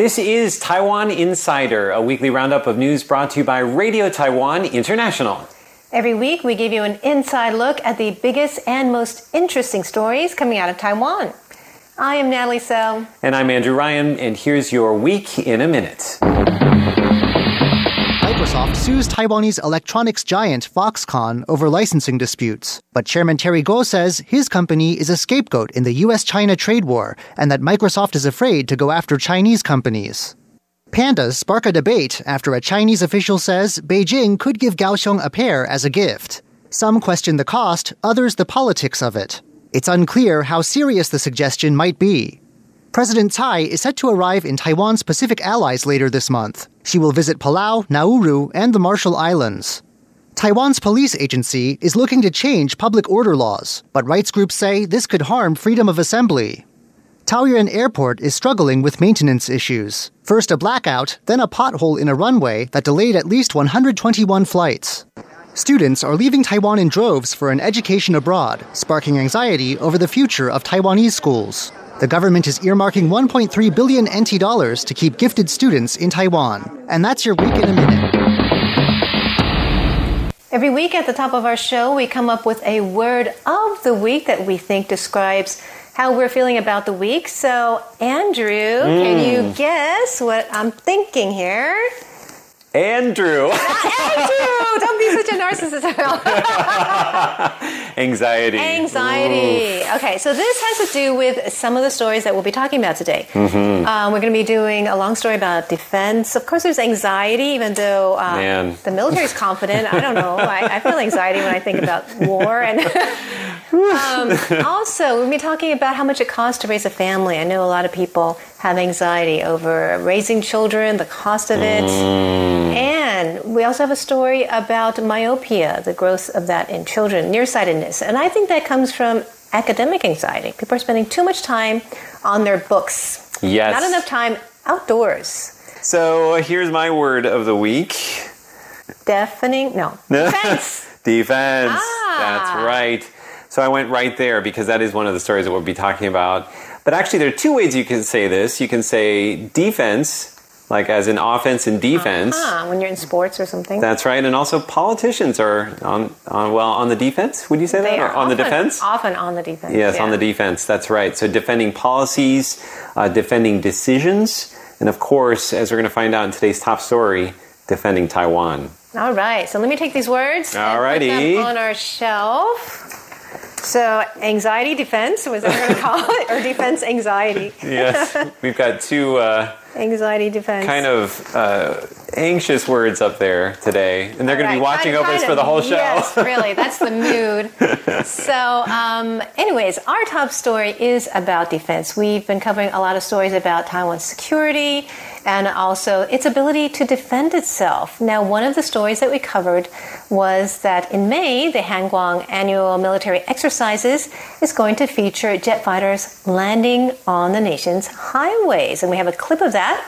This is Taiwan Insider, a weekly roundup of news brought to you by Radio Taiwan International. Every week, we give you an inside look at the biggest and most interesting stories coming out of Taiwan. I am Natalie So. And I'm Andrew Ryan, and here's your week in a minute. Microsoft sues Taiwanese electronics giant Foxconn over licensing disputes. But Chairman Terry Gou says his company is a scapegoat in the US China trade war and that Microsoft is afraid to go after Chinese companies. Pandas spark a debate after a Chinese official says Beijing could give Kaohsiung a pair as a gift. Some question the cost, others the politics of it. It's unclear how serious the suggestion might be. President Tsai is set to arrive in Taiwan's Pacific allies later this month. She will visit Palau, Nauru, and the Marshall Islands. Taiwan's police agency is looking to change public order laws, but rights groups say this could harm freedom of assembly. Taoyuan Airport is struggling with maintenance issues. First a blackout, then a pothole in a runway that delayed at least 121 flights. Students are leaving Taiwan in droves for an education abroad, sparking anxiety over the future of Taiwanese schools. The government is earmarking 1.3 billion NT dollars to keep gifted students in Taiwan. And that's your week in a minute. Every week at the top of our show, we come up with a word of the week that we think describes how we're feeling about the week. So, Andrew, mm. can you guess what I'm thinking here? Andrew. Andrew! Don't be such a narcissist. Anxiety. Anxiety. Ooh. Okay, so this has to do with some of the stories that we'll be talking about today. Mm-hmm. Um, we're going to be doing a long story about defense. Of course, there's anxiety, even though um, the military is confident. I don't know. I, I, feel anxiety when I think about war. And um, also, we'll be talking about how much it costs to raise a family. I know a lot of people have anxiety over raising children, the cost of it. Mm. And we also have a story about myopia, the growth of that in children, nearsightedness. And I think that comes from academic anxiety. People are spending too much time on their books. Yes. Not enough time outdoors. So here's my word of the week. Deafening? No. Defense. Defense. Ah. That's right. So I went right there because that is one of the stories that we'll be talking about. But actually, there are two ways you can say this. You can say defense, like as in offense and defense. Uh-huh, when you're in sports or something. That's right. And also, politicians are on, on well on the defense. Would you say they that? On often, the defense? Often on the defense. Yes, yeah. on the defense. That's right. So defending policies, uh, defending decisions, and of course, as we're going to find out in today's top story, defending Taiwan. All right. So let me take these words. All righty. on our shelf. So, anxiety defense, was that going to call it? Or defense anxiety? yes. We've got two uh, anxiety defense. Kind of uh, anxious words up there today. And they're going right. to be watching over us for the whole show. Yes, really. That's the mood. so, um, anyways, our top story is about defense. We've been covering a lot of stories about Taiwan's security and also its ability to defend itself. Now, one of the stories that we covered was that in May, the Hanguang annual military exercises is going to feature jet fighters landing on the nation's highways. And we have a clip of that.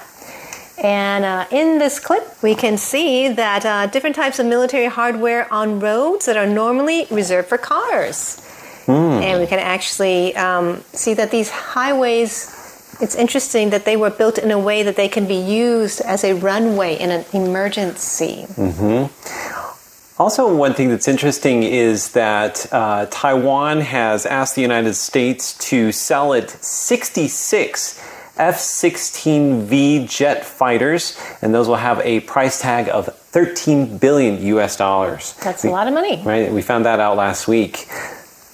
And uh, in this clip, we can see that uh, different types of military hardware on roads that are normally reserved for cars. Mm. And we can actually um, see that these highways it's interesting that they were built in a way that they can be used as a runway in an emergency. Mm-hmm. Also, one thing that's interesting is that uh, Taiwan has asked the United States to sell it 66 F 16V jet fighters, and those will have a price tag of 13 billion US dollars. That's we, a lot of money. Right? We found that out last week.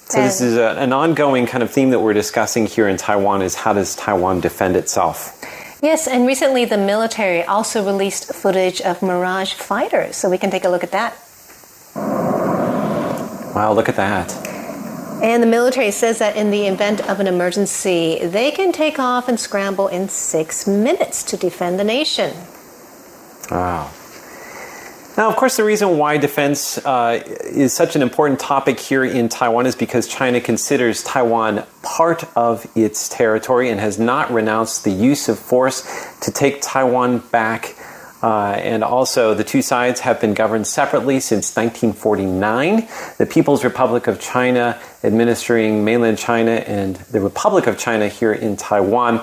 So this is a, an ongoing kind of theme that we're discussing here in Taiwan is how does Taiwan defend itself? Yes, and recently the military also released footage of Mirage fighters, so we can take a look at that. Wow, look at that. And the military says that in the event of an emergency, they can take off and scramble in six minutes to defend the nation. Wow. Now, of course, the reason why defense uh, is such an important topic here in Taiwan is because China considers Taiwan part of its territory and has not renounced the use of force to take Taiwan back. Uh, and also, the two sides have been governed separately since 1949. The People's Republic of China administering mainland China and the Republic of China here in Taiwan.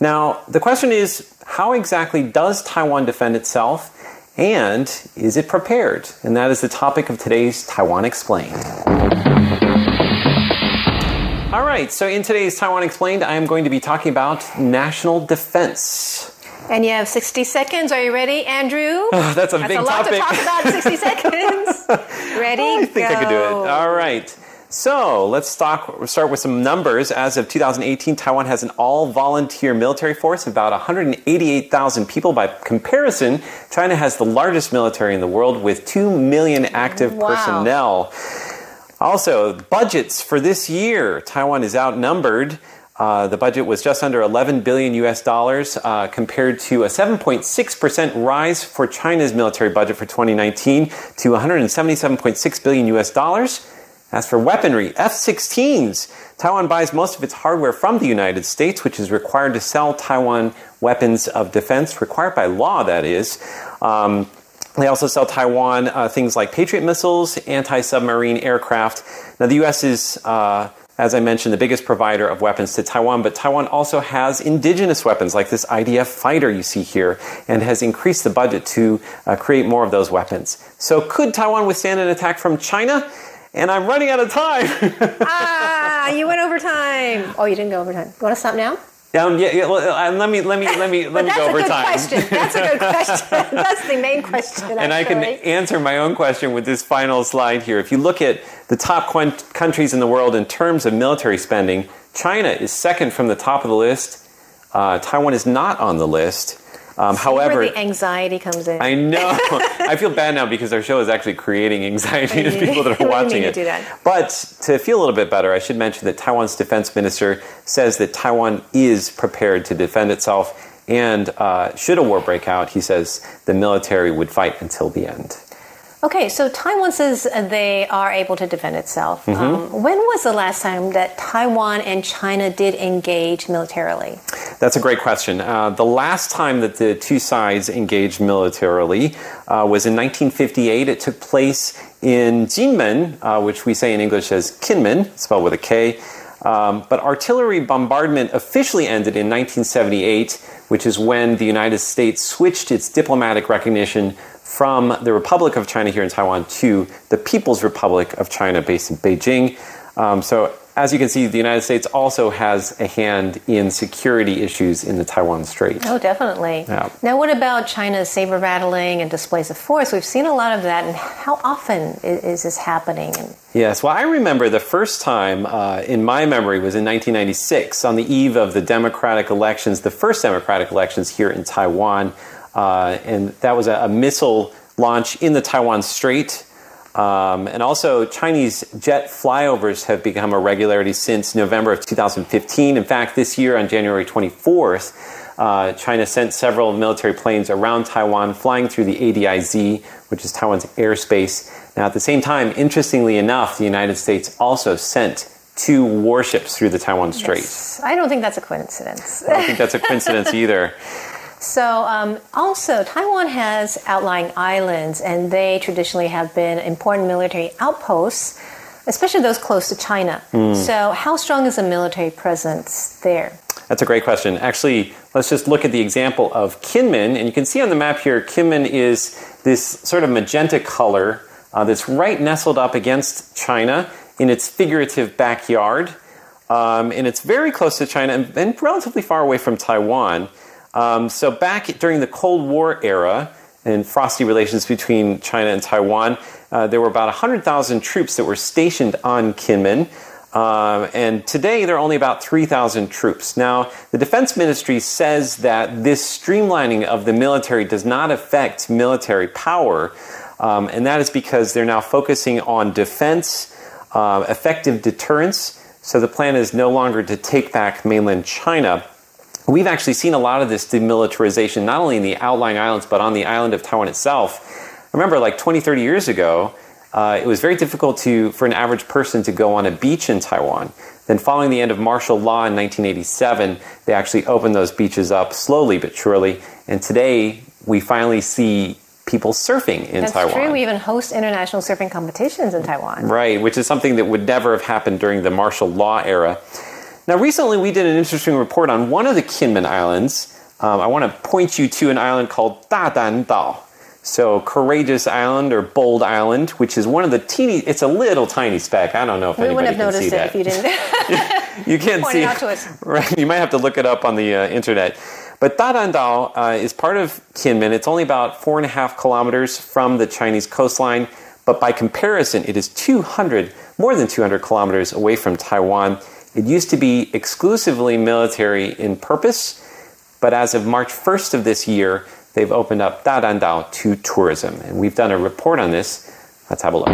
Now, the question is how exactly does Taiwan defend itself? And is it prepared? And that is the topic of today's Taiwan Explained. All right, so in today's Taiwan Explained, I am going to be talking about national defense. And you have 60 seconds. Are you ready, Andrew? That's a That's big a lot to talk about in 60 seconds. Ready? I think I could do it. All right. So let's start, start with some numbers. As of 2018, Taiwan has an all volunteer military force of about 188,000 people. By comparison, China has the largest military in the world with 2 million active Wow. personnel. Also, budgets for this year Taiwan is outnumbered. Uh, the budget was just under 11 billion US dollars uh, compared to a 7.6% rise for China's military budget for 2019 to 177.6 billion US dollars. As for weaponry, F 16s, Taiwan buys most of its hardware from the United States, which is required to sell Taiwan weapons of defense, required by law, that is. Um, they also sell Taiwan uh, things like Patriot missiles, anti submarine aircraft. Now, the U.S. is, uh, as I mentioned, the biggest provider of weapons to Taiwan, but Taiwan also has indigenous weapons like this IDF fighter you see here and has increased the budget to uh, create more of those weapons. So, could Taiwan withstand an attack from China? And I'm running out of time. Ah, you went overtime. Oh, you didn't go overtime. You want to stop now? Um, yeah, yeah, well, uh, let me let me let me let me that's go a over good time. question. That's a good question. that's the main question. And I can answer my own question with this final slide here. If you look at the top quen- countries in the world in terms of military spending, China is second from the top of the list. Uh, Taiwan is not on the list. Um, however, where the anxiety comes in. I know. I feel bad now because our show is actually creating anxiety to people that are watching it. But to feel a little bit better, I should mention that Taiwan's defense minister says that Taiwan is prepared to defend itself. And uh, should a war break out, he says the military would fight until the end. Okay, so Taiwan says they are able to defend itself. Mm-hmm. Um, when was the last time that Taiwan and China did engage militarily? That's a great question. Uh, the last time that the two sides engaged militarily uh, was in 1958. It took place in Jinmen, uh, which we say in English as Kinmen, spelled with a K. Um, but artillery bombardment officially ended in 1978, which is when the United States switched its diplomatic recognition from the Republic of China here in Taiwan to the People's Republic of China based in Beijing. Um, so, as you can see, the United States also has a hand in security issues in the Taiwan Strait. Oh, definitely. Yeah. Now, what about China's saber rattling and displays of force? We've seen a lot of that, and how often i- is this happening? Yes, well, I remember the first time uh, in my memory was in 1996 on the eve of the democratic elections, the first democratic elections here in Taiwan. Uh, and that was a, a missile launch in the Taiwan Strait. Um, and also, Chinese jet flyovers have become a regularity since November of 2015. In fact, this year on January 24th, uh, China sent several military planes around Taiwan, flying through the ADIZ, which is Taiwan's airspace. Now, at the same time, interestingly enough, the United States also sent two warships through the Taiwan Strait. I don't think that's a coincidence. I don't think that's a coincidence either. So, um, also, Taiwan has outlying islands, and they traditionally have been important military outposts, especially those close to China. Hmm. So, how strong is the military presence there? That's a great question. Actually, let's just look at the example of Kinmen. And you can see on the map here, Kinmen is this sort of magenta color uh, that's right nestled up against China in its figurative backyard. Um, and it's very close to China and, and relatively far away from Taiwan. Um, so, back during the Cold War era and frosty relations between China and Taiwan, uh, there were about 100,000 troops that were stationed on Kinmen. Um, and today there are only about 3,000 troops. Now, the Defense Ministry says that this streamlining of the military does not affect military power, um, and that is because they're now focusing on defense, uh, effective deterrence. So the plan is no longer to take back mainland China. We've actually seen a lot of this demilitarization, not only in the outlying islands, but on the island of Taiwan itself. Remember, like 20, 30 years ago, uh, it was very difficult to, for an average person to go on a beach in Taiwan. Then, following the end of martial law in 1987, they actually opened those beaches up slowly but surely. And today, we finally see people surfing in That's Taiwan. true. We even host international surfing competitions in Taiwan. Right, which is something that would never have happened during the martial law era. Now, recently we did an interesting report on one of the Kinmen Islands. Um, I want to point you to an island called Dadan Dao. So, Courageous Island or Bold Island, which is one of the teeny, it's a little tiny speck. I don't know if we anybody wouldn't have noticed it if you didn't. you can't see it out to us. Right, you might have to look it up on the uh, internet. But Dadandao uh, is part of Kinmen. It's only about four and a half kilometers from the Chinese coastline, but by comparison, it is 200, more than 200 kilometers away from Taiwan. It used to be exclusively military in purpose, but as of March 1st of this year, they've opened up Dadandao to tourism. And we've done a report on this. Let's have a look.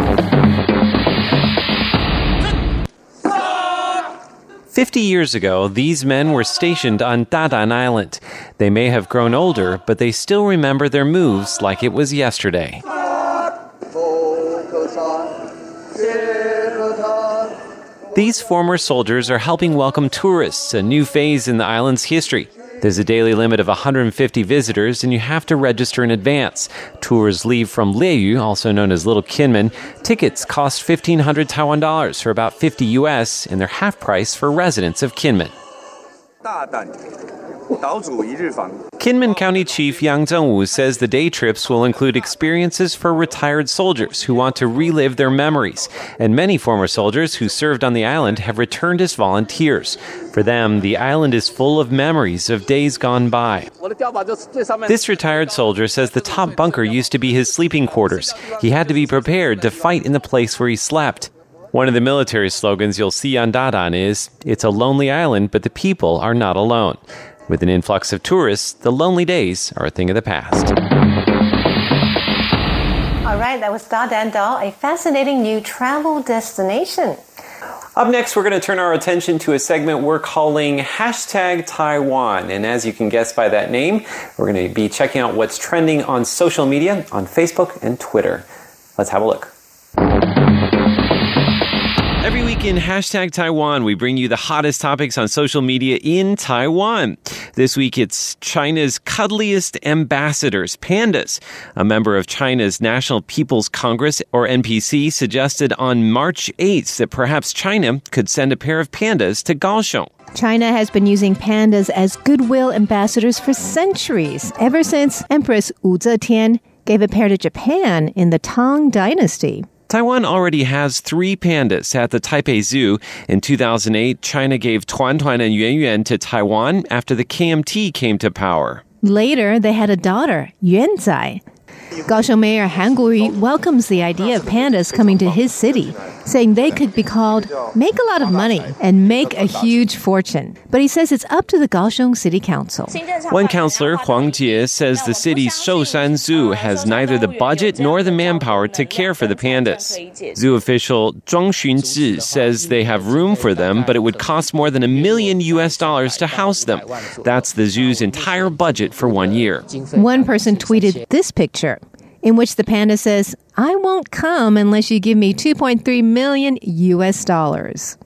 50 years ago, these men were stationed on Dadan Island. They may have grown older, but they still remember their moves like it was yesterday. These former soldiers are helping welcome tourists, a new phase in the island's history. There's a daily limit of 150 visitors, and you have to register in advance. Tours leave from Lieyu, also known as Little Kinmen. Tickets cost 1,500 Taiwan dollars, for about 50 US, and they're half price for residents of Kinmen. Kinmen County Chief Yang Zhengwu says the day trips will include experiences for retired soldiers who want to relive their memories, and many former soldiers who served on the island have returned as volunteers. For them, the island is full of memories of days gone by. This retired soldier says the top bunker used to be his sleeping quarters. He had to be prepared to fight in the place where he slept. One of the military slogans you'll see on Dadan is, It's a lonely island, but the people are not alone. With an influx of tourists, the lonely days are a thing of the past. All right, that was Dadandao, a fascinating new travel destination. Up next, we're going to turn our attention to a segment we're calling hashtag Taiwan. And as you can guess by that name, we're going to be checking out what's trending on social media on Facebook and Twitter. Let's have a look. Every week in hashtag Taiwan, we bring you the hottest topics on social media in Taiwan. This week, it's China's cuddliest ambassadors, pandas. A member of China's National People's Congress, or NPC, suggested on March 8th that perhaps China could send a pair of pandas to Kaohsiung. China has been using pandas as goodwill ambassadors for centuries, ever since Empress Wu Zetian gave a pair to Japan in the Tang Dynasty. Taiwan already has three pandas at the Taipei Zoo. In 2008, China gave Tuan Tuan and Yuan Yuan to Taiwan after the KMT came to power. Later, they had a daughter, Yuan Zai. Kaohsiung Mayor Han Kuo-yu welcomes the idea of pandas coming to his city, saying they could be called make a lot of money and make a huge fortune. But he says it's up to the Kaohsiung City Council. One counselor, Huang Jie, says the city's Shoushan Zoo has neither the budget nor the manpower to care for the pandas. Zoo official Zhang Xunzi says they have room for them, but it would cost more than a million US dollars to house them. That's the zoo's entire budget for one year. One person tweeted this picture in which the panda says, I won't come unless you give me 2.3 million US dollars.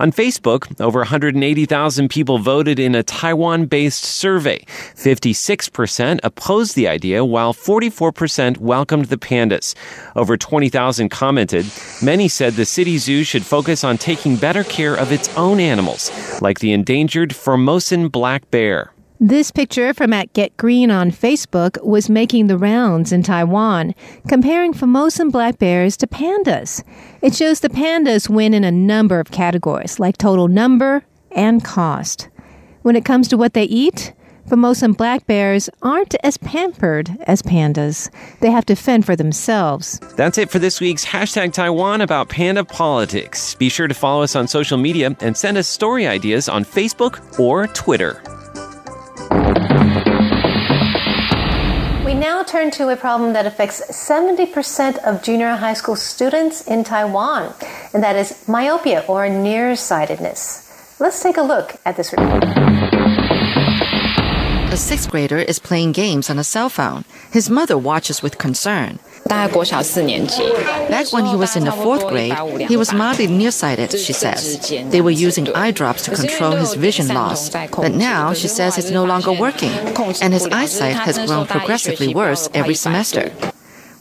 On Facebook, over 180,000 people voted in a Taiwan based survey. 56% opposed the idea, while 44% welcomed the pandas. Over 20,000 commented. Many said the city zoo should focus on taking better care of its own animals, like the endangered Formosan black bear. This picture from at Get Green on Facebook was making the rounds in Taiwan, comparing Formosan black bears to pandas. It shows the pandas win in a number of categories, like total number and cost. When it comes to what they eat, Formosan black bears aren't as pampered as pandas. They have to fend for themselves. That's it for this week's hashtag Taiwan about panda politics. Be sure to follow us on social media and send us story ideas on Facebook or Twitter. Now turn to a problem that affects 70% of junior high school students in Taiwan, and that is myopia or nearsightedness. Let's take a look at this report. A sixth grader is playing games on a cell phone. His mother watches with concern. Back when he was in the fourth grade, he was mildly nearsighted, she says. They were using eye drops to control his vision loss. But now, she says, it's no longer working, and his eyesight has grown progressively worse every semester.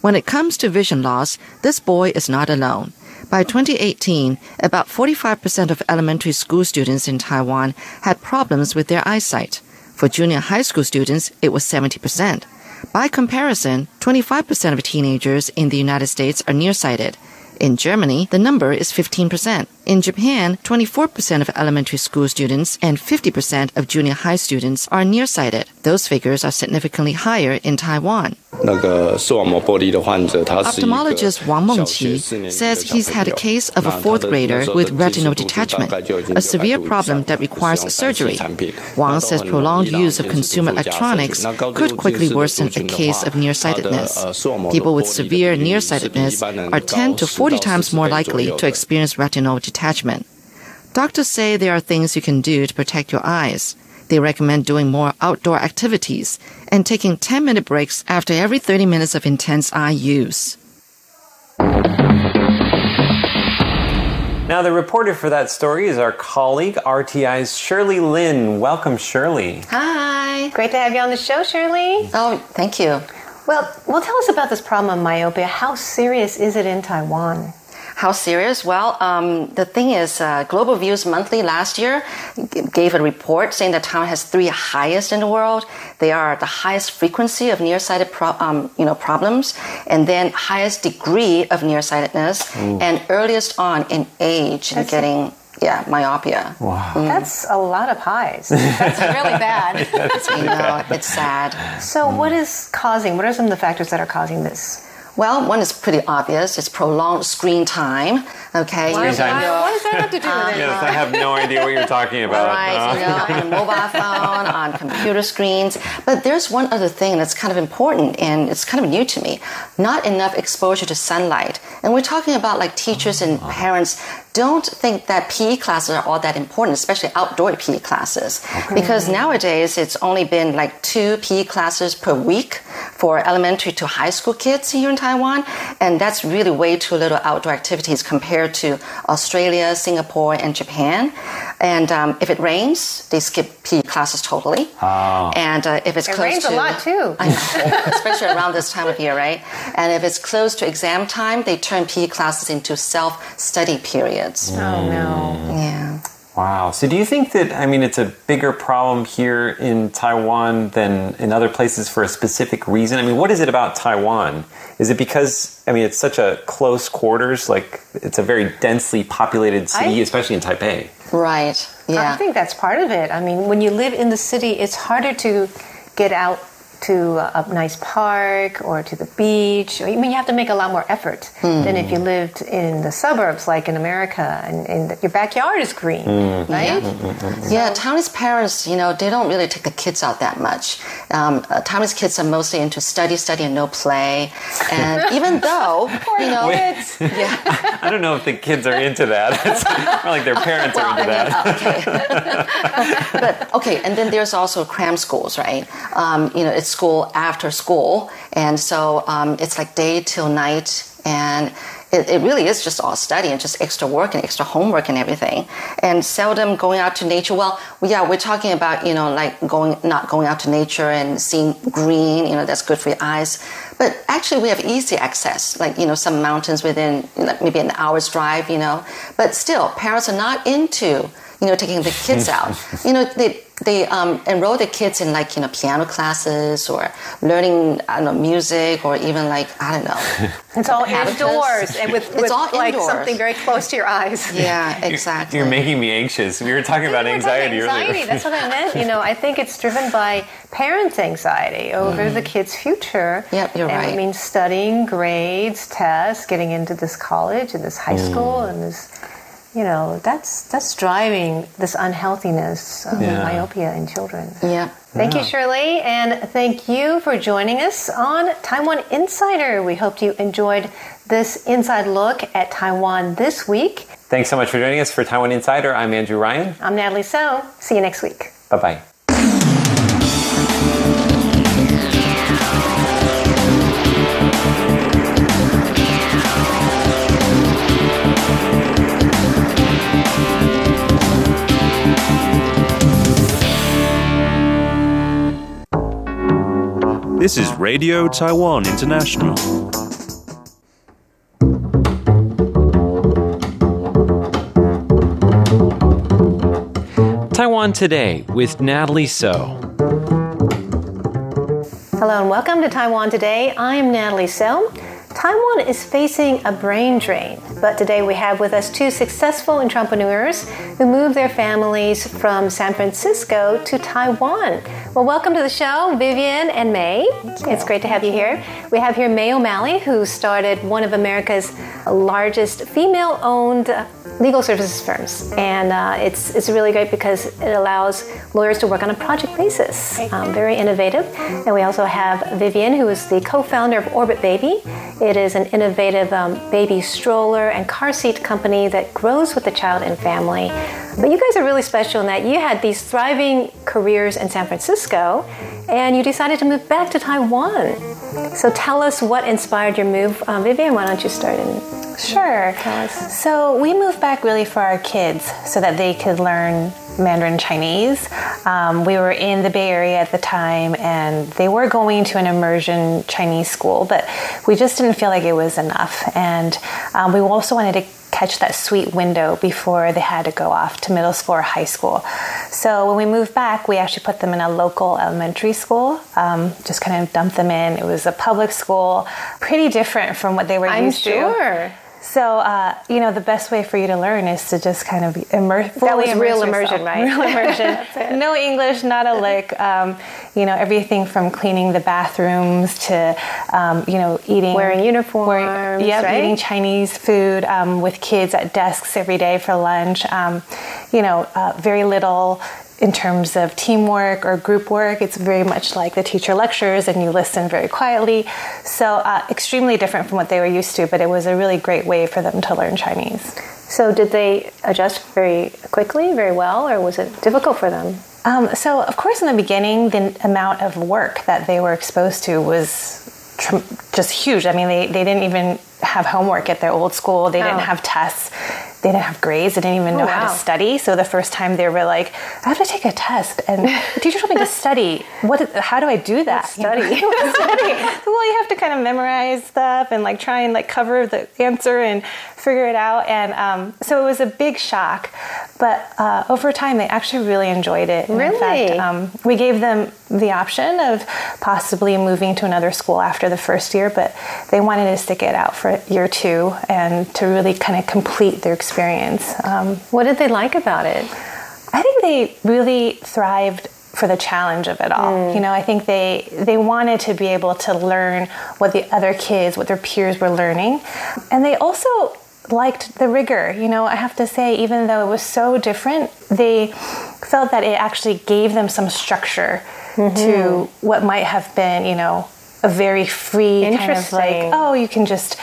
When it comes to vision loss, this boy is not alone. By 2018, about 45% of elementary school students in Taiwan had problems with their eyesight. For junior high school students, it was 70%. By comparison, 25% of teenagers in the United States are nearsighted. In Germany, the number is 15%. In Japan, 24% of elementary school students and 50% of junior high students are nearsighted. Those figures are significantly higher in Taiwan. Ophthalmologist Wang Mengqi says he's had a case of a fourth grader with retinal detachment, a severe problem that requires surgery. Wang says prolonged use of consumer electronics could quickly worsen a case of nearsightedness. People with severe nearsightedness are 10 to 40 times more likely to experience retinal detachment. Doctors say there are things you can do to protect your eyes. They recommend doing more outdoor activities and taking 10 minute breaks after every 30 minutes of intense eye use. Now, the reporter for that story is our colleague, RTI's Shirley Lin. Welcome, Shirley. Hi. Great to have you on the show, Shirley. Oh, thank you. Well, well, tell us about this problem of myopia. How serious is it in Taiwan? How serious? Well, um, the thing is, uh, Global Views Monthly last year gave a report saying that Taiwan has three highest in the world. They are the highest frequency of nearsighted pro- um, you know, problems, and then highest degree of nearsightedness, Ooh. and earliest on in age in getting yeah, myopia. Wow. Mm. That's a lot of highs. That's really bad. you know, it's sad. So, mm. what is causing, what are some of the factors that are causing this? Well, one is pretty obvious. It's prolonged screen time. Okay. Screen time. What does that have to do with it? Yes, I have no idea what you're talking about. Right. Uh. You know, on mobile phone, on computer screens. But there's one other thing that's kind of important, and it's kind of new to me. Not enough exposure to sunlight. And we're talking about like teachers and parents don't think that PE classes are all that important, especially outdoor PE classes. Okay. Because nowadays it's only been like two PE classes per week for elementary to high school kids here in Taiwan. And that's really way too little outdoor activities compared to Australia, Singapore, and Japan. And um, if it rains, they skip PE classes totally. Oh. And uh, if it's it close rains to. a lot too. Know, especially around this time of year, right? And if it's close to exam time, they turn PE classes into self study periods. Oh, no. Yeah. Wow. So, do you think that, I mean, it's a bigger problem here in Taiwan than in other places for a specific reason? I mean, what is it about Taiwan? Is it because, I mean, it's such a close quarters, like it's a very densely populated city, I, especially in Taipei? Right. Yeah. I think that's part of it. I mean, when you live in the city, it's harder to get out to a nice park or to the beach. I mean, you have to make a lot more effort mm. than if you lived in the suburbs, like in America, and, and your backyard is green, mm. right? Yeah. So, yeah, Taiwanese parents, you know, they don't really take the kids out that much. Um, uh, Taiwanese kids are mostly into study, study, and no play. And even though, you know, Wait, yeah. I don't know if the kids are into that. It's more like their parents well, are into that. okay. but okay, and then there's also cram schools, right? Um, you know, it's school after school. And so um, it's like day till night. And it, it, really is just all study and just extra work and extra homework and everything. And seldom going out to nature. Well, yeah, we're talking about, you know, like going, not going out to nature and seeing green, you know, that's good for your eyes. But actually, we have easy access, like, you know, some mountains within like maybe an hour's drive, you know. But still, parents are not into, you know, taking the kids out. You know, they, they um, enroll the kids in like you know piano classes or learning I don't know music or even like I don't know. It's all indoors and with, with like indoors. something very close to your eyes. Yeah, exactly. You're, you're making me anxious. We were talking about anxiety, talking anxiety. earlier. That's what I meant. You know, I think it's driven by parents' anxiety over mm. the kid's future. Yep, you're and right. I mean, studying, grades, tests, getting into this college and this high mm. school and this you know that's that's driving this unhealthiness of yeah. myopia in children. Yeah. Thank yeah. you, Shirley, and thank you for joining us on Taiwan Insider. We hope you enjoyed this inside look at Taiwan this week. Thanks so much for joining us for Taiwan Insider. I'm Andrew Ryan. I'm Natalie So. See you next week. Bye bye. This is Radio Taiwan International. Taiwan Today with Natalie So. Hello and welcome to Taiwan Today. I am Natalie So. Taiwan is facing a brain drain, but today we have with us two successful entrepreneurs who moved their families from San Francisco to Taiwan. Well, welcome to the show, Vivian and May. It's great to have you here. We have here May O'Malley, who started one of America's largest female owned legal services firms. And uh, it's, it's really great because it allows lawyers to work on a project basis. Um, very innovative. And we also have Vivian, who is the co founder of Orbit Baby. It is an innovative um, baby stroller and car seat company that grows with the child and family. But you guys are really special in that you had these thriving careers in San Francisco and you decided to move back to Taiwan. So tell us what inspired your move. Um, Vivian, why don't you start in Sure. Tell us. So we moved back really for our kids so that they could learn Mandarin Chinese. Um, we were in the Bay Area at the time and they were going to an immersion Chinese school, but we just didn't feel like it was enough. And um, we also wanted to catch that sweet window before they had to go off to middle school or high school. So when we moved back, we actually put them in a local elementary school, um, just kind of dumped them in. It was a public school, pretty different from what they were used to. I'm sure. So, uh, you know, the best way for you to learn is to just kind of immerse. That was real immersion, yourself. right? Real immersion. no English, not a lick. Um, you know, everything from cleaning the bathrooms to, um, you know, eating. Wearing uniforms, yep, right? eating Chinese food um, with kids at desks every day for lunch. Um, you know, uh, very little in terms of teamwork or group work. It's very much like the teacher lectures and you listen very quietly. So, uh, extremely different from what they were used to, but it was a really great way for them to learn Chinese. So did they adjust very quickly, very well, or was it difficult for them? Um, so, of course, in the beginning, the amount of work that they were exposed to was just huge. I mean, they, they didn't even have homework at their old school, they Oh. didn't have tests, they didn't have grades, they didn't even know how wow. to study. So, the first time they were like, I have to take a test, and the teacher told me to study. What? How do I do that? You know? Study. study. Well, you have to kind of memorize stuff and like try and like cover the answer and figure it out. And um, so it was a big shock. But uh, over time, they actually really enjoyed it. And In Really? fact, um, we gave them the option of possibly moving to another school after the first year, but they wanted to stick it out for year two and to really kind of complete their experience. Um, What did they like about it? I think they really thrived for the challenge of it all. You know, I think they they wanted to be able to learn what the other kids, what their peers were learning, and they also liked the rigor. You know, I have to say, even though it was so different, they felt that it actually gave them some structure to what might have been, you know, a very free kind of like, oh, you can just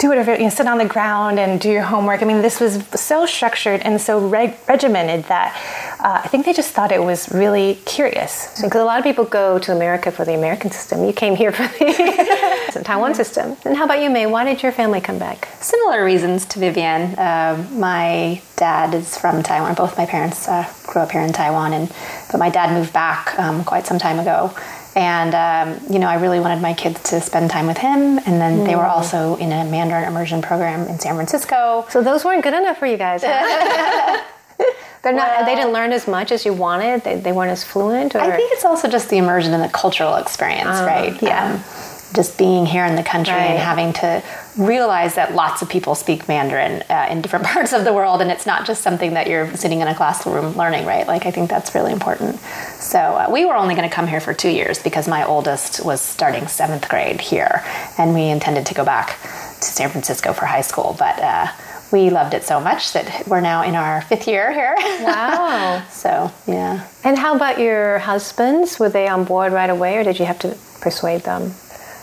do whatever, you know, sit on the ground and do your homework. I mean, this was so structured and so reg- regimented that uh, I think they just thought it was really curious. Because a lot of people go to America for the American system. You came here for the Taiwan system. And how about you, May? Why did your family come back? Similar reasons to Vivian. Uh, my dad is from Taiwan. Both my parents uh, grew up here in Taiwan, and but my dad moved back um, quite some time ago. And um, you know, I really wanted my kids to spend time with him. And then they were also in a Mandarin immersion program in San Francisco. So those weren't good enough for you guys. Huh? They're not. they didn't learn as much as you wanted. They, they weren't as fluent. Or I think it's also just the immersion and the cultural experience, right? yeah. Um, just being here in the country Right. and having to realize that lots of people speak Mandarin uh, in different parts of the world, and it's not just something that you're sitting in a classroom learning, right? Like, I think that's really important. So, uh, we were only going to come here for two years because my oldest was starting seventh grade here, and we intended to go back to San Francisco for high school, but uh, we loved it so much that we're now in our fifth year here. wow. so, yeah. and how about your husbands? Were they on board right away, or did you have to persuade them?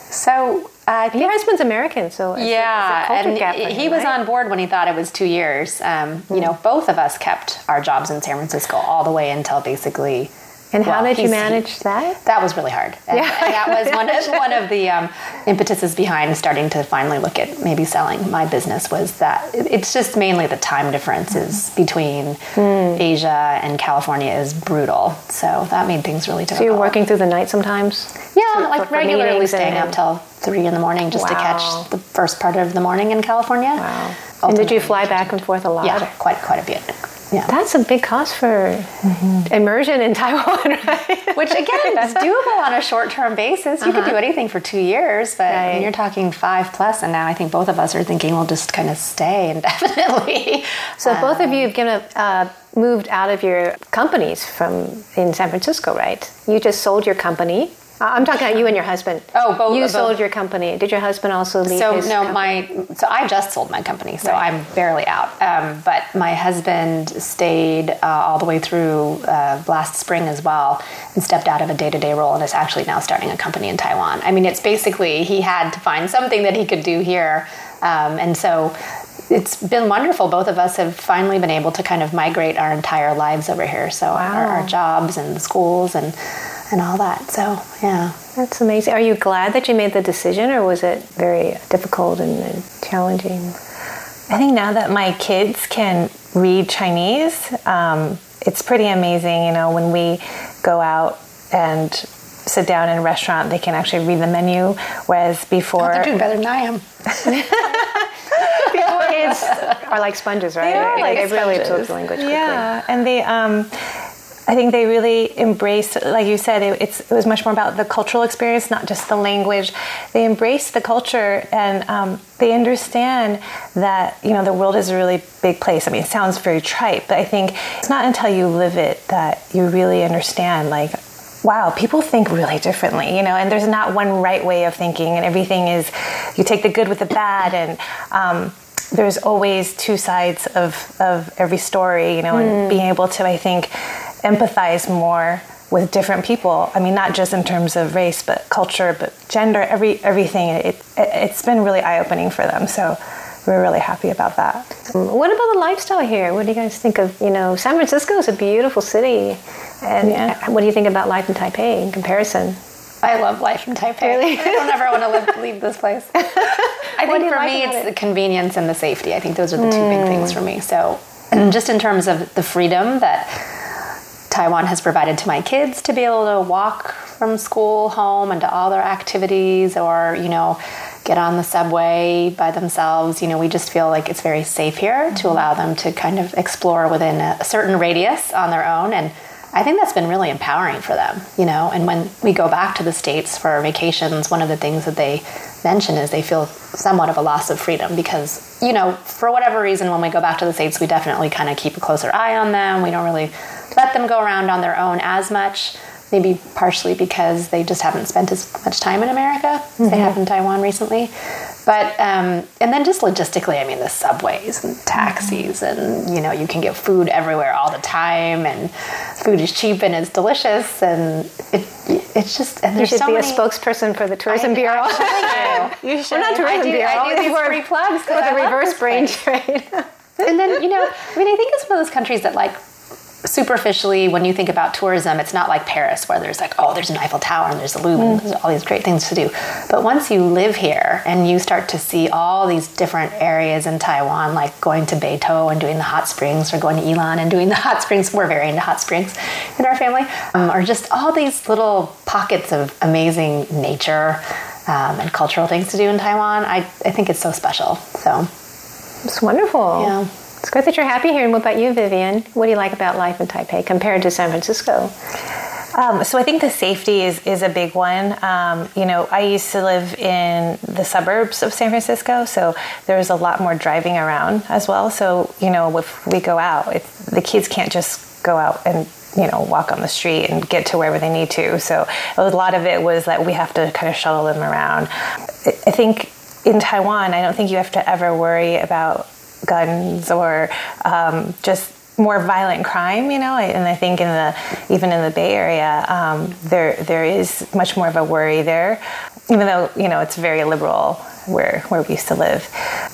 So, I think Your husband's American, so it's a- yeah, and he was right? on board when he thought it was two years. Um, You know, both of us kept our jobs in San Francisco all the way until basically. And how well, did you manage that? That was really hard. And, Yeah. and that was one of, one of the um, impetuses behind starting to finally look at maybe selling my business was that it's just mainly the time differences between Hmm. Asia and California is brutal. So that made things really difficult. So you're working through the night sometimes. Yeah, for- like for regularly staying and- up till three in the morning just to catch the first part of the morning in California. Wow. And did you fly back and forth a lot? Yeah, quite quite a bit. Yeah. That's a big cost for mm-hmm. immersion in Taiwan, right? Which again is doable on a short-term basis. You uh-huh. could do anything for two years, but right. when you're talking five plus, and now I think both of us are thinking we'll just kind of stay indefinitely. So um, both of you have given a, uh, moved out of your companies from in San Francisco, right? You just sold your company I'm talking about you and your husband. Oh, both. You both. sold your company. Did your husband also leave? So no, company? my so I just sold my company, so right. I'm barely out. Um, but my husband stayed uh, all the way through uh, last spring as well, and stepped out of a day-to-day role, and is actually now starting a company in Taiwan. I mean, it's basically he had to find something that he could do here, um, and so it's been wonderful. Both of us have finally been able to kind of migrate our entire lives over here. So wow. our, our, jobs and schools and and all that. So yeah, that's amazing. Are you glad that you made the decision, or was it very difficult and, and challenging? I think now that my kids can read Chinese, um, it's pretty amazing. You know, when we go out and sit down in a restaurant, they can actually read the menu, whereas before oh, they're doing better than I am. kids are like sponges, right? They are like they really absorb the language quickly. Yeah, and they. Um, I think they really embraced, like you said, it, it, was much more about the cultural experience, not just the language. They embrace the culture and um, they understand that you know the world is a really big place. I mean, it sounds very trite, but I think it's not until you live it that you really understand. Like, wow, people think really differently, you know, and there's not one right way of thinking, and everything is you take the good with the bad, and um, there's always two sides of, of every story, you know, mm. and being able to, I think, empathize more with different people. I mean, not just in terms of race, but culture, but gender, every everything. It, it has been really eye opening for them. So we're really happy about that. What about the lifestyle here? What do you guys think of? You know, San Francisco is a beautiful city, and yeah. what do you think about life in Taipei in comparison? I love life in Taipei. Really? I don't ever want to live, leave this place. I think for like me, it's it? the convenience and the safety. I think those are the two mm. big things for me. So, and just in terms of the freedom that Taiwan has provided to my kids to be able to walk from school home and to all their activities, or you know, get on the subway by themselves. You know, we just feel like it's very safe here mm-hmm. to allow them to kind of explore within a certain radius on their own and I think that's been really empowering for them, you know. And when we go back to the States for vacations, one of the things that they mention is they feel somewhat of a loss of freedom because, you know, for whatever reason, when we go back to the States, we definitely kind of keep a closer eye on them. We don't really let them go around on their own as much. Maybe partially because they just haven't spent as much time in America as mm-hmm. they have in Taiwan recently. But um, and then just logistically, I mean, the subways and taxis, and you know, you can get food everywhere all the time, and food is cheap and it's delicious, and it it's just and you should so be many, a spokesperson for the tourism I, bureau. you should. We're not tourism I do, bureau. I do these free plugs for the reverse brain trade. and then you know, I mean, I think it's one of those countries that like superficially, when you think about tourism, it's not like Paris where there's like, oh, there's an Eiffel Tower and there's the Louvre mm. and there's all these great things to do. But once you live here and you start to see all these different areas in Taiwan, like going to Beitou and doing the hot springs, or going to Yilan and doing the hot springs, we're very into hot springs in our family, um, or just all these little pockets of amazing nature um, and cultural things to do in Taiwan, I, I think it's so special. So it's wonderful. Yeah. It's great that you're happy here. And what about you, Vivian? What do you like about life in Taipei compared to San Francisco? Um, so I think the safety is, is a big one. Um, you know, I used to live in the suburbs of San Francisco, so there's a lot more driving around as well. So you know, if we go out, the kids can't just go out and you know walk on the street and get to wherever they need to. So a lot of it was that we have to kind of shuttle them around. I think in Taiwan, I don't think you have to ever worry about guns or um, just more violent crime, you know, and I think in the even in the Bay Area, um, there there is much more of a worry there, even though you know it's very liberal where where we used to live.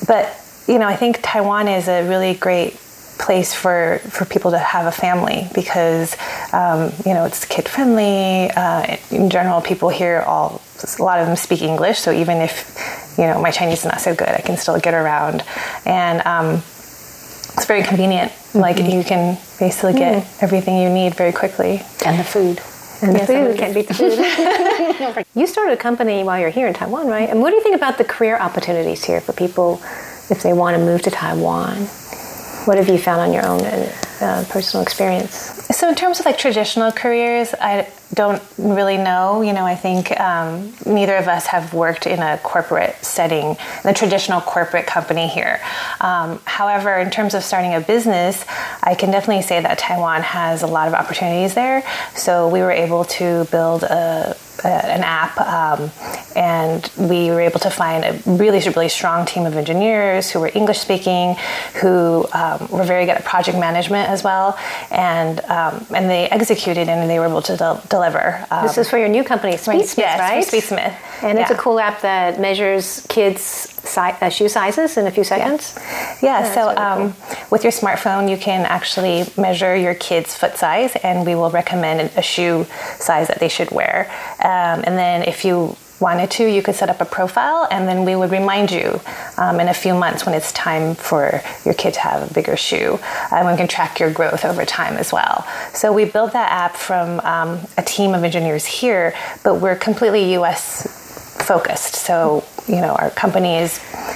But you know, I think Taiwan is a really great place for for people to have a family because um, you know it's kid friendly. Uh, in general, people here all a lot of them speak English, so even if you know my Chinese is not so good, I can still get around, and um, it's very convenient. Mm-hmm. Like you can basically get mm. everything you need very quickly, and the food. And yes, the food can't beat the food. you started a company while you're here in Taiwan, right? And what do you think about the career opportunities here for people if they want to move to Taiwan? What have you found on your own? uh, personal experience? So, in terms of like traditional careers, I don't really know. You know, I think um, neither of us have worked in a corporate setting, the traditional corporate company here. Um, however, in terms of starting a business, I can definitely say that Taiwan has a lot of opportunities there. So, we were able to build a an app, um, and we were able to find a really, really strong team of engineers who were English speaking, who um, were very good at project management as well, and um, and they executed and they were able to del- deliver. this is for your new company, Speedsmith, yes, right? Speedsmith, and yeah. it's a cool app that measures kids' si- uh, shoe sizes in a few seconds. Yeah, yeah, so really cool. with your smartphone, you can actually measure your kid's foot size, and we will recommend a shoe size that they should wear. Um, and then if you wanted to, you could set up a profile, and then we would remind you um, in a few months when it's time for your kid to have a bigger shoe. And we can track your growth over time as well. So we built that app from um, a team of engineers here, but we're completely US focused. So, you know, our company is.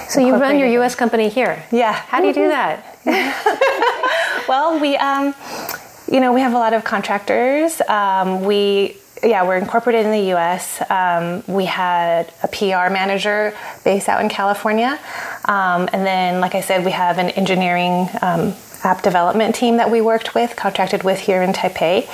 So you run your US company here? Yeah. How do you do that? well, we, um, you know, we have a lot of contractors. Um, we yeah, we're incorporated in the US. Um, we had a PR manager based out in California. Um, and then, like I said, we have an engineering um, app development team that we worked with, contracted with here in Taipei.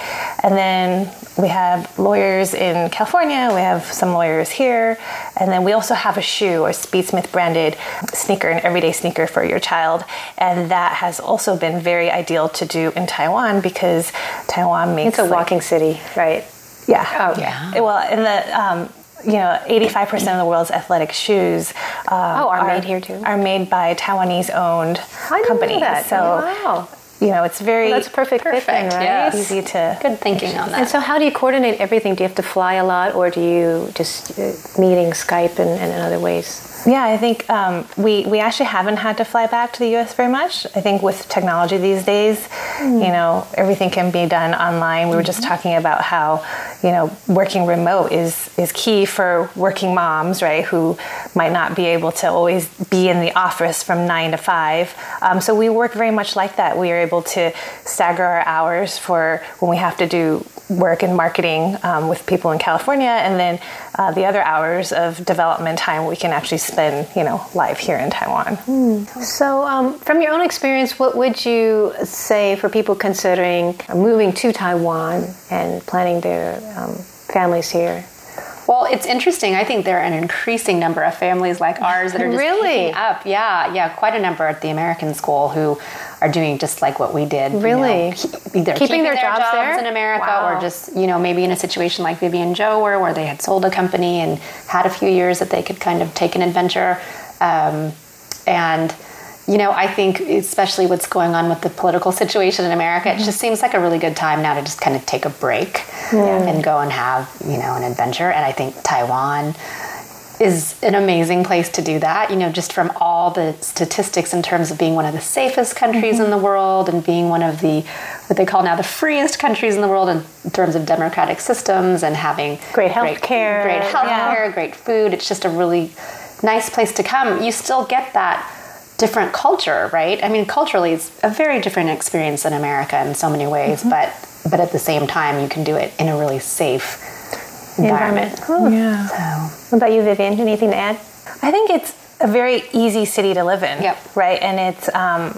And then we have lawyers in California, we have some lawyers here. And then we also have a shoe, or Speedsmith branded sneaker, an everyday sneaker for your child. And that has also been very ideal to do in Taiwan because Taiwan makes. It's a like, walking city, right? Yeah. Oh, yeah. Well, in the um, you know, 85% of the world's athletic shoes uh, oh, are, are, made here too. Are made by Taiwanese owned companies. So, wow. you know, it's very well, that's perfect, perfect fit right? Yes. Easy to good thinking on that. And so, how do you coordinate everything? Do you have to fly a lot, or do you just uh, meeting Skype and, and in other ways? Yeah, I think um, we we actually haven't had to fly back to the U.S. very much. I think with technology these days, mm. you know, everything can be done online. We were just mm-hmm. talking about how, you know, working remote is is key for working moms, right? Who might not be able to always be in the office from nine to five. Um, so we work very much like that. We are able to stagger our hours for when we have to do work in marketing um, with people in California, and then uh, the other hours of development time we can actually spend, you know, live here in Taiwan. Mm. So, um, from your own experience, what would you say for people considering moving to Taiwan and planning their um, families here? Well, it's interesting. I think there are an increasing number of families like ours that are just really up. Yeah, yeah, quite a number at the American school who are doing just like what we did. Really, you know, either keeping, their, their jobs, jobs in America, wow. or just you know maybe in a situation like Vivian Joe were, where they had sold a company and had a few years that they could kind of take an adventure, um, and you know, I think especially what's going on with the political situation in America, mm-hmm. it just seems like a really good time now to just kind of take a break yeah. and go and have, you know, an adventure. And I think Taiwan is an amazing place to do that, you know, just from all the statistics in terms of being one of the safest countries mm-hmm. in the world and being one of the, what they call now the freest countries in the world in terms of democratic systems and having great health care. Great health care, yeah. great food. It's just a really nice place to come. You still get that different culture, right? I mean, culturally, it's a very different experience in America in so many ways, mm-hmm. but but at the same time, you can do it in a really safe environment. environment. Yeah. So, what about you, Vivian? Anything to add? I think it's a very easy city to live in. Yep. Right, and it's um,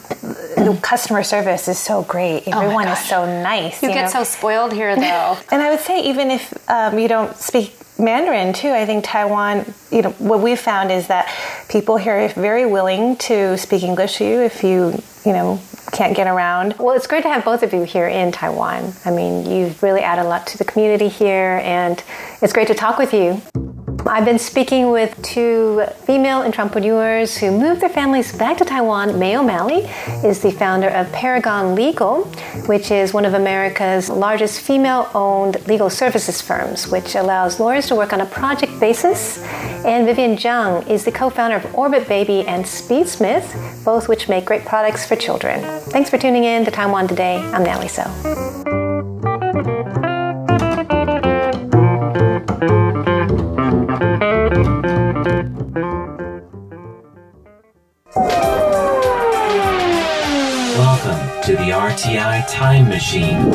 the customer service is so great. Oh Everyone oh is so nice. You, you get know? so spoiled here, though. and I would say even if um, you don't speak Mandarin too. I think Taiwan, you know, what we've found is that people here are very willing to speak English to you if you, you know, can't get around. Well, it's great to have both of you here in Taiwan. I mean, you've really added a lot to the community here, and it's great to talk with you. I've been speaking with two female entrepreneurs who moved their families back to Taiwan. Mae O'Malley is the founder of Paragon Legal, which is one of America's largest female owned legal services firms, which allows lawyers to work on a project basis. And Vivian Zhang is the co founder of Orbit Baby and Speedsmith, both which make great products for children. Thanks for tuning in to Taiwan Today. I'm Natalie Tso. The RTI Time Machine.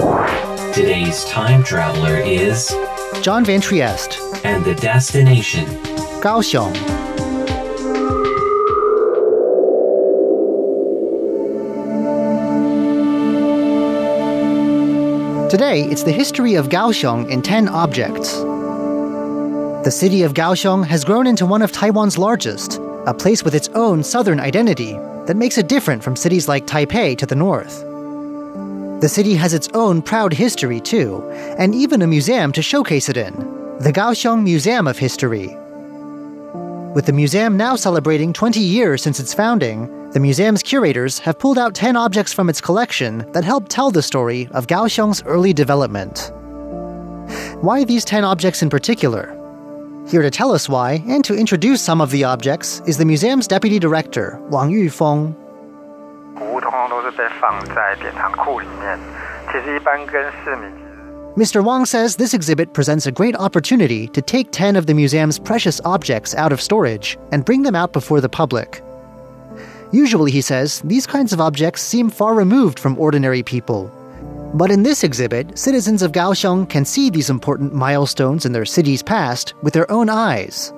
Today's time traveler is John Van Trieste, and the destination Kaohsiung. Today, it's the history of Kaohsiung in 10 objects. The city of Kaohsiung has grown into one of Taiwan's largest, a place with its own southern identity that makes it different from cities like Taipei to the north. The city has its own proud history, too, and even a museum to showcase it in the Kaohsiung Museum of History. With the museum now celebrating 20 years since its founding, the museum's curators have pulled out 10 objects from its collection that help tell the story of Kaohsiung's early development. Why these 10 objects in particular? Here to tell us why and to introduce some of the objects is the museum's deputy director, Wang Yufeng. Mr. Wang says this exhibit presents a great opportunity to take 10 of the museum's precious objects out of storage and bring them out before the public. Usually, he says, these kinds of objects seem far removed from ordinary people. But in this exhibit, citizens of Kaohsiung can see these important milestones in their city's past with their own eyes.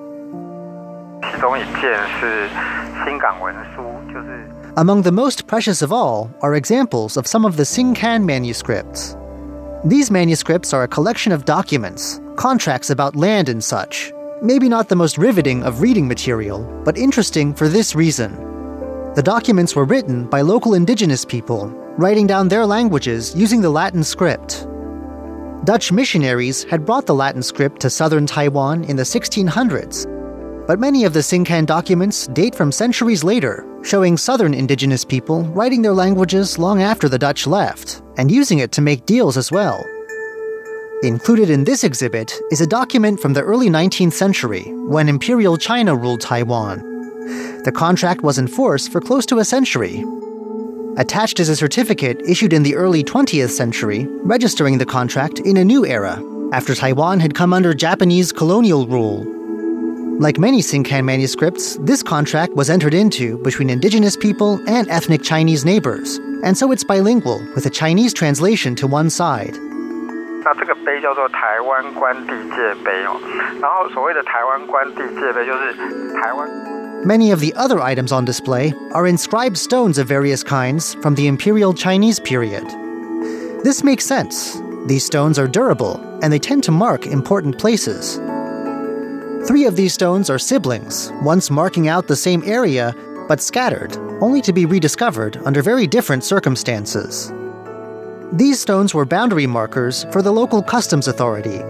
Among the most precious of all are examples of some of the Xingkan manuscripts. These manuscripts are a collection of documents, contracts about land and such. Maybe not the most riveting of reading material, but interesting for this reason. The documents were written by local indigenous people, writing down their languages using the Latin script. Dutch missionaries had brought the Latin script to southern Taiwan in the 1600s, but many of the Xingkan documents date from centuries later, showing southern indigenous people writing their languages long after the Dutch left, and using it to make deals as well. Included in this exhibit is a document from the early 19th century when Imperial China ruled Taiwan. The contract was in force for close to a century. Attached is a certificate issued in the early 20th century, registering the contract in a new era, after Taiwan had come under Japanese colonial rule. Like many Xingkan manuscripts, this contract was entered into between indigenous people and ethnic Chinese neighbors, and so it's bilingual with a Chinese translation to one side. 那这个碑叫做台湾关帝界碑哦，然后所谓的台湾关帝界碑就是台湾。Many of the other items on display are inscribed stones of various kinds from the Imperial Chinese period. This makes sense. These stones are durable, and they tend to mark important places. Three of these stones are siblings, once marking out the same area, but scattered, only to be rediscovered under very different circumstances. These stones were boundary markers for the local customs authority.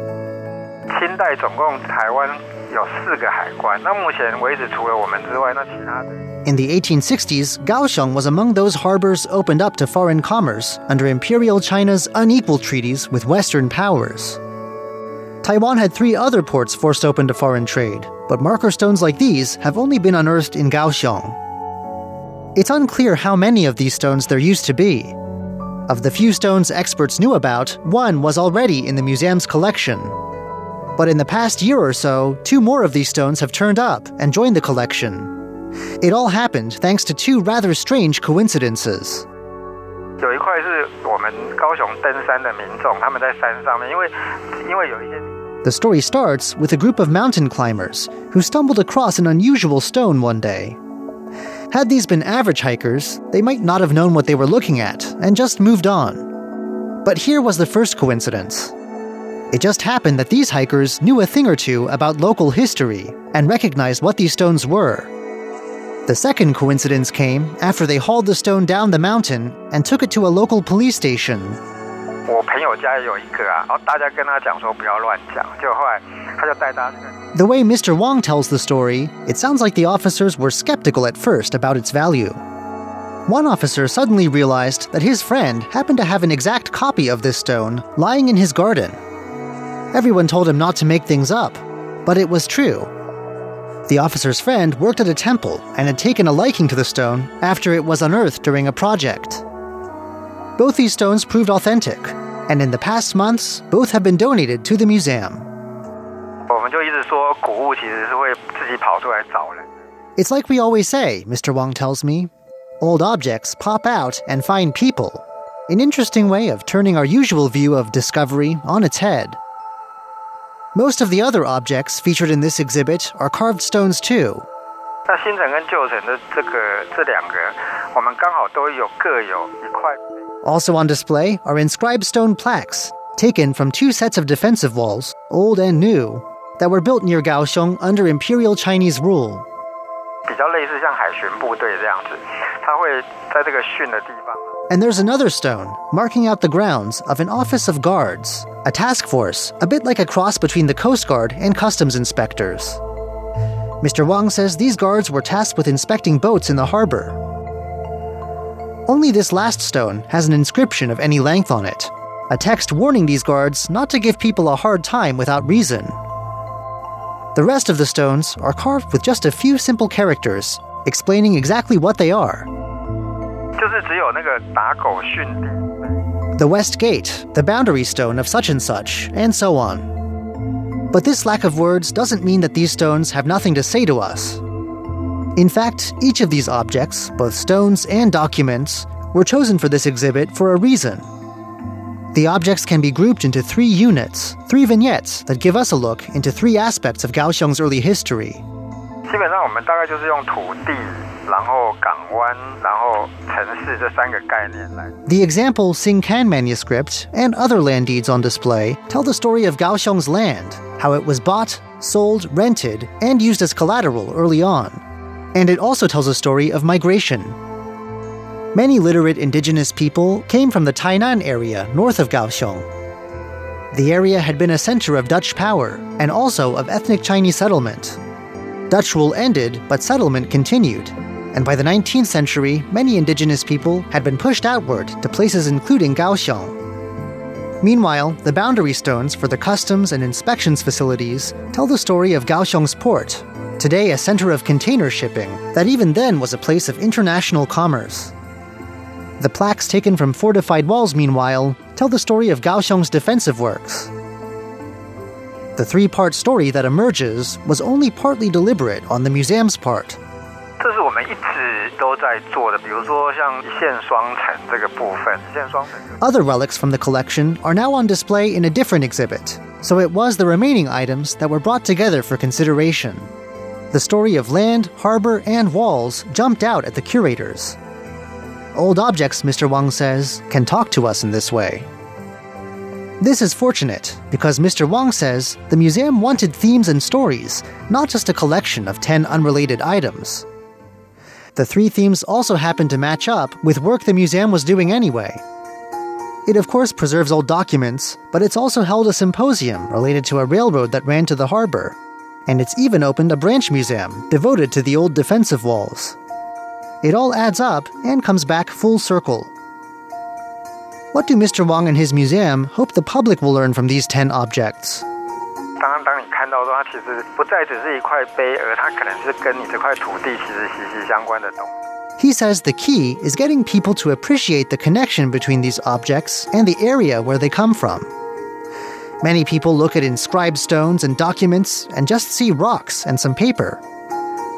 清代总共台湾有四个海关。那目前为止，除了我们之外，那其他的。In the 1860s, Kaohsiung was among those harbors opened up to foreign commerce under Imperial China's unequal treaties with Western powers. Taiwan had three other ports forced open to foreign trade, but marker stones like these have only been unearthed in Kaohsiung. It's unclear how many of these stones there used to be. Of the few stones experts knew about, one was already in the museum's collection, but in the past year or so, two more of these stones have turned up and joined the collection. It all happened thanks to two rather strange coincidences. The story starts with a group of mountain climbers who stumbled across an unusual stone one day. Had these been average hikers, they might not have known what they were looking at and just moved on. But here was the first coincidence. It just happened that these hikers knew a thing or two about local history and recognized what these stones were. The second coincidence came after they hauled the stone down the mountain and took it to a local police station. The way Mr. Wang tells the story, it sounds like the officers were skeptical at first about its value. One officer suddenly realized that his friend happened to have an exact copy of this stone lying in his garden Everyone told him not to make things up, but it was true. The officer's friend worked at a temple and had taken a liking to the stone after it was unearthed during a project. Both these stones proved authentic, and in the past months, both have been donated to the museum. It's like we always say, Mr. Wang tells me old objects pop out and find people, An interesting way of turning our usual view of discovery on its head. Most of the other objects featured in this exhibit are carved stones too. 那新城跟旧城的这个这两个，我们刚好都有各有一块。 Also on display are inscribed stone plaques taken from two sets of defensive walls, old and new, that were built near Kaohsiung under Imperial Chinese rule. 比较类似像海巡部队这样子，他会在这个训的地方。 And there's another stone marking out the grounds of an office of guards, a task force, a bit like a cross between the Coast Guard and customs inspectors. Mr. Wang says these guards were tasked with inspecting boats in the harbor. only this last stone has an inscription of any length on it, a text warning these guards not to give people a hard time without reason. The rest of the stones are carved with just a few simple characters, explaining exactly what they are. The West Gate, the boundary stone of such and such, and so on. But this lack of words doesn't mean that these stones have nothing to say to us. In fact, each of these objects, both stones and documents, were chosen for this exhibit for a reason. The objects can be grouped into three units, three vignettes that give us a look into three aspects of Kaohsiung's early history. 基本上我们大概就是用土地，然后港湾，然后城市这三个概念来。 The example Singkan manuscript and other land deeds on display tell the story of Kaohsiung's land, how it was bought, sold, rented, and used as collateral early on. And it also tells a story of migration. Many literate indigenous people came from the Tainan area north of Kaohsiung. The area had been a center of Dutch power and also of ethnic Chinese settlement. Dutch rule ended, but settlement continued, and by the 19th century, many indigenous people had been pushed outward to places including Kaohsiung. Meanwhile, the boundary stones for the customs and inspections facilities tell the story of Kaohsiung's port, today a center of container shipping that even then was a place of international commerce. The plaques taken from fortified walls, meanwhile, tell the story of Kaohsiung's defensive works. The three part story that emerges was only partly deliberate on the museum's part. 这是我们一直都在做的，比如说像一线双层这个部分，一线双层。 Other relics from the collection are now on display in a different exhibit, so it was the remaining items that were brought together for consideration. The story of land, harbor, and walls jumped out at the curators. Old objects, Mr. Wang says, can talk to us in this way. This is fortunate because Mr. Wang says the museum wanted themes and stories, not just a collection of 10 unrelated items. The three themes also happen to match up with work the museum was doing anyway. It, of course, preserves old documents, but it's also held a symposium related to a railroad that ran to the harbor And it's even opened a branch museum devoted to the old defensive walls. It all adds up and comes back full circle. What do Mr. Wang and his museum hope the public will learn from these 10 objects? 当然，当你看到说它其实不再只是一块碑，而它可能是跟你这块土地其实息息相关的东西。 He says the key is getting people to appreciate the connection between these objects and the area where they come from. Many people look at inscribed stones and documents and just see rocks and some paper.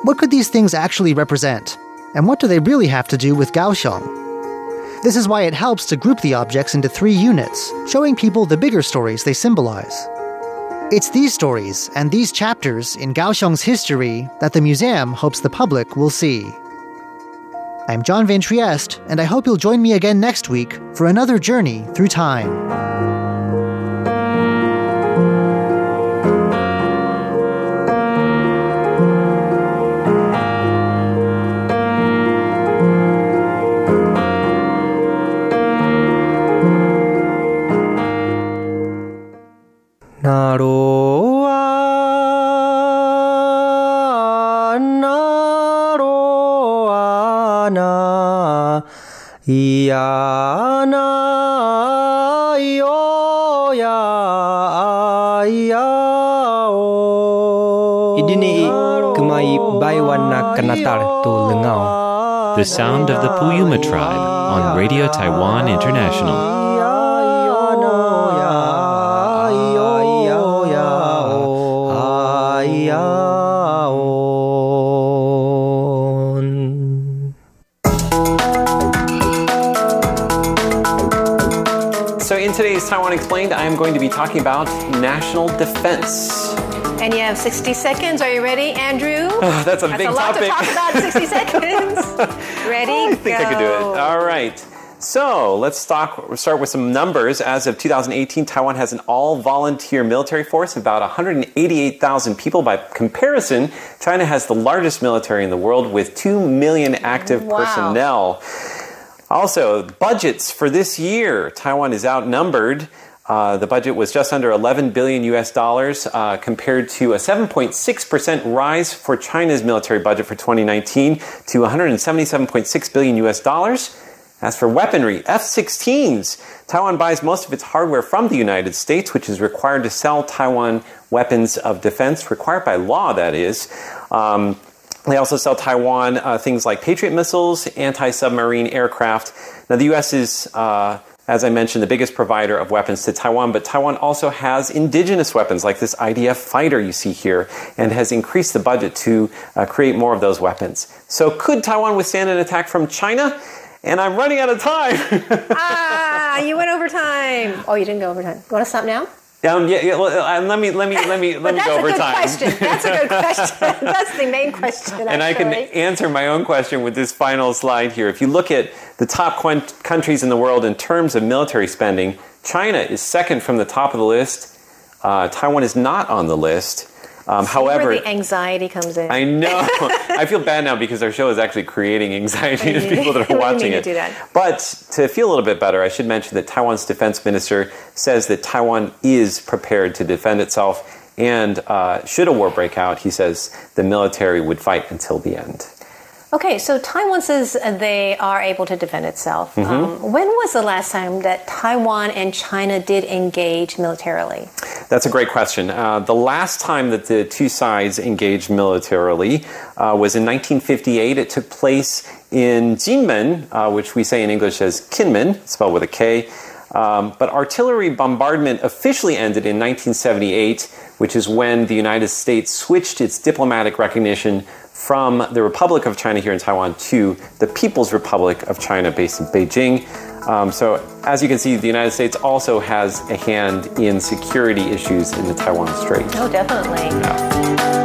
What could these things actually represent? And what do they really have to do with Kaohsiung? This is why it helps to group the objects into three units, showing people the bigger stories they symbolize. It's these stories and these chapters in Kaohsiung's history that the museum hopes the public will see. I'm John Van Trieste, and I hope you'll join me again next week for another journey through time. Ia, na, io, ya, ia, o. Idini kumai baiwana kanatar to lengau. The sound of the Puyuma tribe on Radio Taiwan International. Taiwan Explained, I am going to be talking about national defense. And you have 60 seconds. Are you ready, Andrew? Oh, that's a that's big a lot topic. to talk about in 60 seconds. ready? I think go. I could do it. All right. So let's start, start with some numbers. As of 2018, Taiwan has an all volunteer military force of about 188,000 people. By comparison, China has the largest military in the world with 2 million active Wow. personnel. Also, budgets for this year Taiwan is outnumbered. Uh, the budget was just under 11 billion US dollars uh, compared to a 7.6% rise for China's military budget for 2019 to 177.6 billion US dollars. As for weaponry, F 16s, Taiwan buys most of its hardware from the United States, which is required to sell Taiwan weapons of defense, required by law, that is. Um, they also sell Taiwan uh, things like Patriot missiles, anti submarine aircraft. Now, the U.S. is, uh, as I mentioned, the biggest provider of weapons to Taiwan, but Taiwan also has indigenous weapons like this IDF fighter you see here and has increased the budget to uh, create more of those weapons. So, could Taiwan withstand an attack from China? And I'm running out of time. ah, you went overtime. Oh, you didn't go overtime. You want to stop now? Um, yeah, yeah, well, uh, let me let me let me let me that's go a over good time. question. That's a good question. that's the main question. and I can answer my own question with this final slide here. If you look at the top quen- countries in the world in terms of military spending, China is second from the top of the list. Uh, Taiwan is not on the list. Um, however, where the anxiety comes in. I know. I feel bad now because our show is actually creating anxiety to people that are watching to it. do that. But to feel a little bit better, I should mention that Taiwan's defense minister says that Taiwan is prepared to defend itself. And uh, should a war break out, he says the military would fight until the end. Okay, so Taiwan says they are able to defend itself. Mm-hmm. Um, when was the last time that Taiwan and China did engage militarily? That's a great question. Uh, the last time that the two sides engaged militarily uh, was in 1958. It took place in Jinmen, uh, which we say in English as Kinmen, spelled with a K. Um, but artillery bombardment officially ended in 1978, which is when the United States switched its diplomatic recognition from the Republic of China here in Taiwan to the People's Republic of China based in Beijing. Um, so, as you can see, the United States also has a hand in security issues in the Taiwan Strait. Oh, definitely. Thank